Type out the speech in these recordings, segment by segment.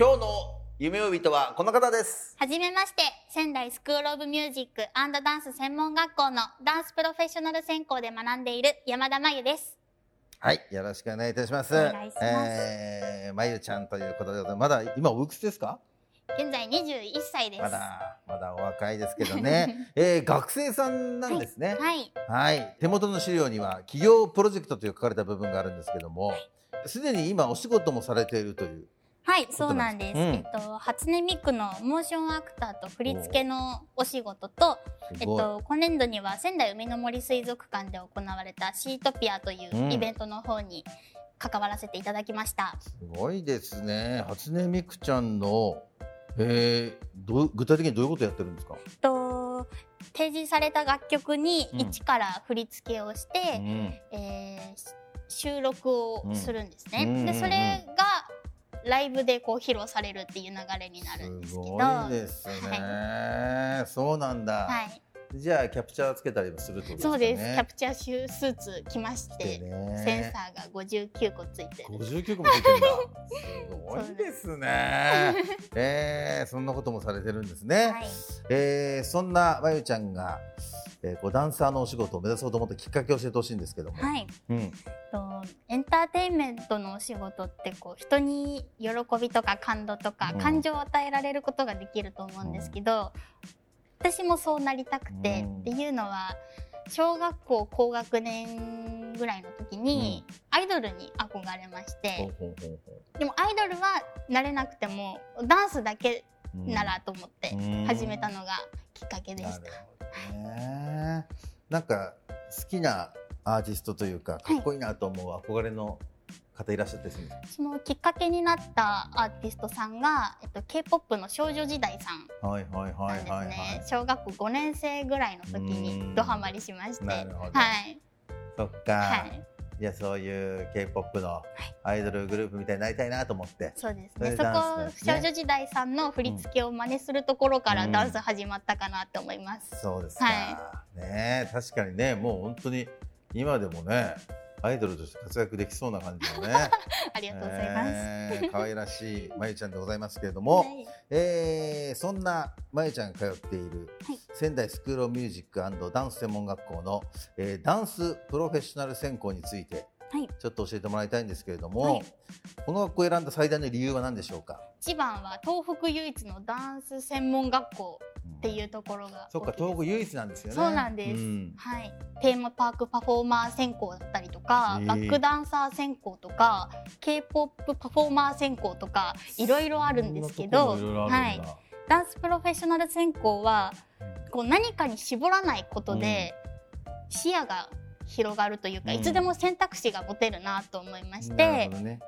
今日の夢追い人はこの方ですはじめまして、仙台スクールオブミュージックダンス専門学校のダンスプロフェッショナル専攻で学んでいる山田真由です。はいよろしくお願いいたしますお願いしますえー、まゆちゃんということでまだ今おいくつですか？現在21歳です。まだまだお若いですけどね、えー、学生さんなんですねはい。はい、手元の資料には企業プロジェクトという書かれた部分があるんですけども、すでに今お仕事もされているという。はい、そうなんです。うんえっと、初音ミクのモーションアクターと振り付けのお仕事と、え。っと、今年度には仙台海の森水族館で行われたシートピアといううんイベントの方に関わらせていただきました。すごいですね。初音ミクちゃんの、えー、どう具体的にどういうことやってるんですか？えっと、提示された楽曲にうん一から振り付けをして、うんえーし収録をするんですね。うんでそれがライブでこう披露されるっていう流れになるんですすけど。ごいですね。そうなんだ。はい、じゃあキャプチャーつけたりもするとですかね。そうです。キャプチャーシュースーツ着まし着てセンサーが59個ついてる。59個もついてるんだ。すごいですね。えー、そんなこともされてるんですね。はい、えー、そんなまゆちゃんが、えー、こうダンサーのお仕事を目指そうと思ったきっかけを教えてほしいんですけども。はい、うん。とエンターテインメントのお仕事ってこう人に喜びとか感動とかうん感情を与えられることができると思うんですけど、私もそうなりたくて、うん。っていうのは小学校高学年ぐらいの時にアイドルに憧れまして、でもアイドルはなれなくてもダンスだけならと思ってうん。始めたのがきっかけでした。なるほどね。なんか好きなアーティストというかかっこいいなと思う憧れの方いらっしゃったりするんですそのきっかけになったアーティストさんが、えっと、K-POP の少女時代さんか。はいはいはなんですね、いはいはい。小学校5年生ぐらいの時うん。にドハマりしまして。はい、そっか。はい、いやそういう K-POP のアイドルグループみたいになりたいなと思って。そうですそれねそこ少女時代さんの振り付けを真似するところからうんダンス始まったかなって思います、そうですか。はねえ確かにねもう本当に今でもねアイドルとして活躍できそうな感じのね。ありがとうございます、えー可愛らしい まゆちゃんでございますけれども、はい。えーそんなまゆちゃんが通っているはい。仙台スクールミュージックダンス専門学校の、えーダンスプロフェッショナル専攻についてはい。ちょっと教えてもらいたいんですけれども、はい。この学校を選んだ最大の理由は何でしょうか、一番は東北唯一のダンス専門学校ってういうところがそっか東北唯一なんですよね。そうなんです、ん。はい、テーマパークパフォーマー専攻だったりとか、へーバックダンサー専攻とか k p o p パフォーマー専攻とかいろいろあるんですけど、はい。ダンスプロフェッショナル専攻はこう何かに絞らないことで視野が広がるというか、うん。いつでも選択肢が持てるなと思いましなてね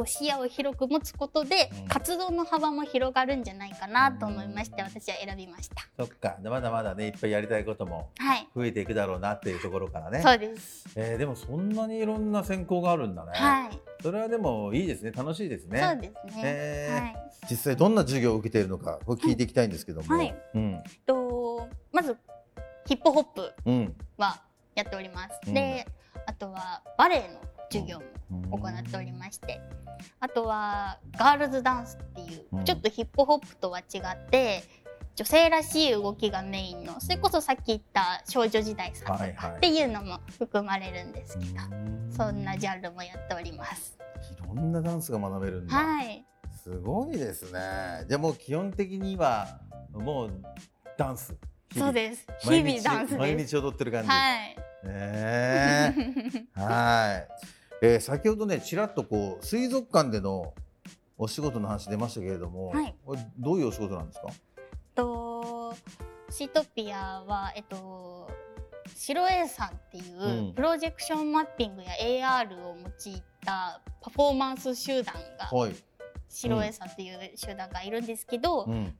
こう視野を広く持つことでうん。活動の幅も広がるんじゃないかなと思いまして私は選びました。そっか。でまだまだねいっぱいやりたいこともはい、増えていくだろうなっていうところからね。そうです。えーでもそんなにいろんな専攻があるんだね、はい、それはでもいいですね。楽しいですね。そうですね。えーはい。実際どんな授業を受けているのかこれ聞いていきたいんですけども、はい。うんとまずヒップホップうん。はやっております。うん。で、あとはバレエの授業うん。も行っておりまして、あとはガールズダンスっていう、うん。ちょっとヒップホップとは違って女性らしい動きがメインのそれこそさっき言った少女時代さんとはいはい。かっていうのも含まれるんですけど、うん。そんなジャンルもやっております。ろんなダンスが学べるんだ、はい。すごいですね。じゃあもう基本的にはもうダンス。そうです。日々。ダンス毎です日踊ってる感じ、はい。ねえ。はい、えー先ほどねちらっとこう水族館でのお仕事の話出ましたけれども、はい。これどういうお仕事なんですか？とシートピアはえっと白 A さんっていうプロジェクションマッピングや AR を用いたパフォーマンス集団がはい、白 A さんっていう集団がいるんですけど、うん、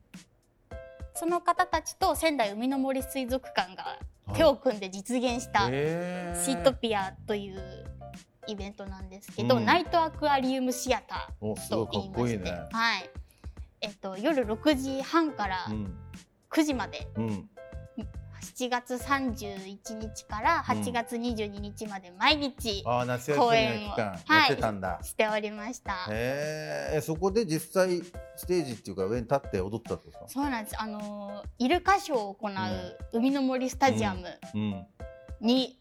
その方たちと仙台海の森水族館がはい。手を組んで実現したシートピアというイベントなんですけど、うん。ナイトアクアリウムシアターと言いまして、いいね。はい。えっと、夜6時半からうん。9時まで、うん。7月31日から8月22日まで毎日公演をやはいしておりました。へえそこで実際ステージっていうか上に立って踊ったってことですか？そうなんです。あのーイルカショーを行う海の森スタジアムうん。に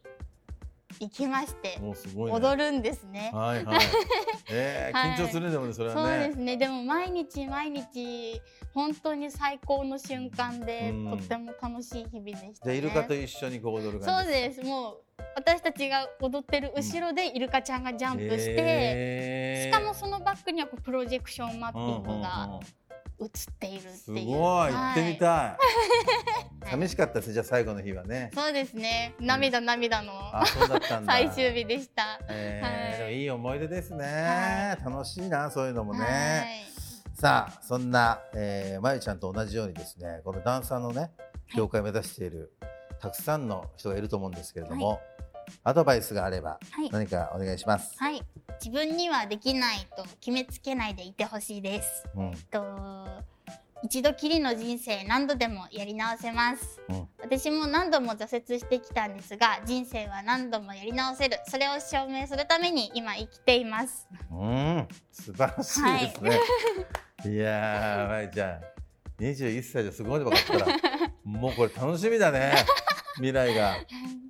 行きまして、ね、踊るんですね。はいはい えー、はい緊張するねでもねそれそうはねですね。でも毎日毎日本当に最高の瞬間で、うんとっても楽しい日々でした、ね。イルカと一緒にこう踊るそう感じです。もう私たちが踊ってる後ろでイルカちゃんがジャンプして、へーしかもそのバックにはこうプロジェクションマッピングうんうんがうん映っているっていう。すごい行ってみい。たい、寂しかったです。じゃあ最後の日はね。そうですね。涙涙の。最終日でした。えーはい。いい思い出ですね、は楽しいなそういうのもね、はい。さあそんな、えー、まゆちゃんと同じようにですねこのダンサーのね業界を目指している、たくさんの人がいると思うんですけれども、アドバイスがあればはい。何かお願いします、はい。自分にはできないと決めつけないでいてほしいです。うん。と一度きりの人生何度でもやり直せます、うん。私も何度も挫折してきたんですが人生は何度もやり直せる。それを証明するために今生きています。うん、素晴らしいですね。い、やー、まいちゃん、21歳ですごいの分かったら、もうこれ楽しみだね。未来が。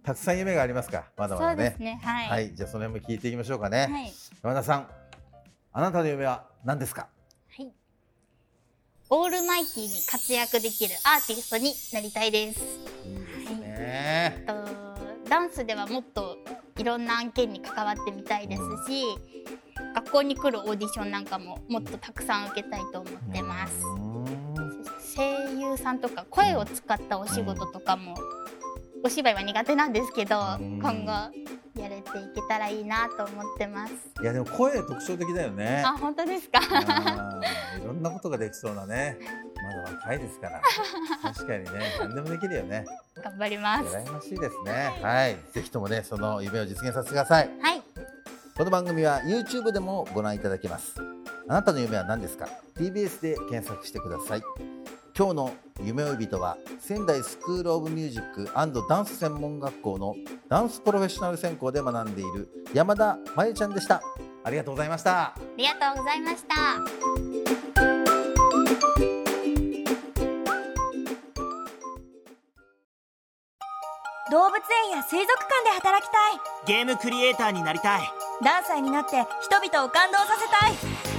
たくさん夢がありますか、まだまだね。そうです。ね。はい、はい、じゃあその辺も聞いていきましょうかね。はい。山田さん、あなたの夢は何ですか？はいオールマイティに活躍できるアーティストになりたいです。いいですね。とダンスではもっといろんな案件に関わってみたいですし、学校に来るオーディションなんかももっとたくさん受けたいと思ってます。うん。声優さんとか声を使ったお仕事とかも、お芝居は苦手なんですけど、うん。今後やれていけたらいいなと思ってます。いや、でも声特徴的だよね。あ、本当ですか？いろんなことができそうなね。まだ若いですから。確かにね、何でもできるよね。頑張ります。羨ましいですね。はい、ぜひともね、その夢を実現させてください。はい、この番組は YouTube でもご覧いただけます。あなたの夢は何ですか ?TBS で検索してください。今日の夢追い人は仙台スクールオブミュージックダンス専門学校のダンスプロフェッショナル専攻で学んでいる山田真由ちゃんでした。ありがとうございました。ありがとうございました。動物園や水族館で働きたいゲームクリエイターになりたいダンサーになって人々を感動させたい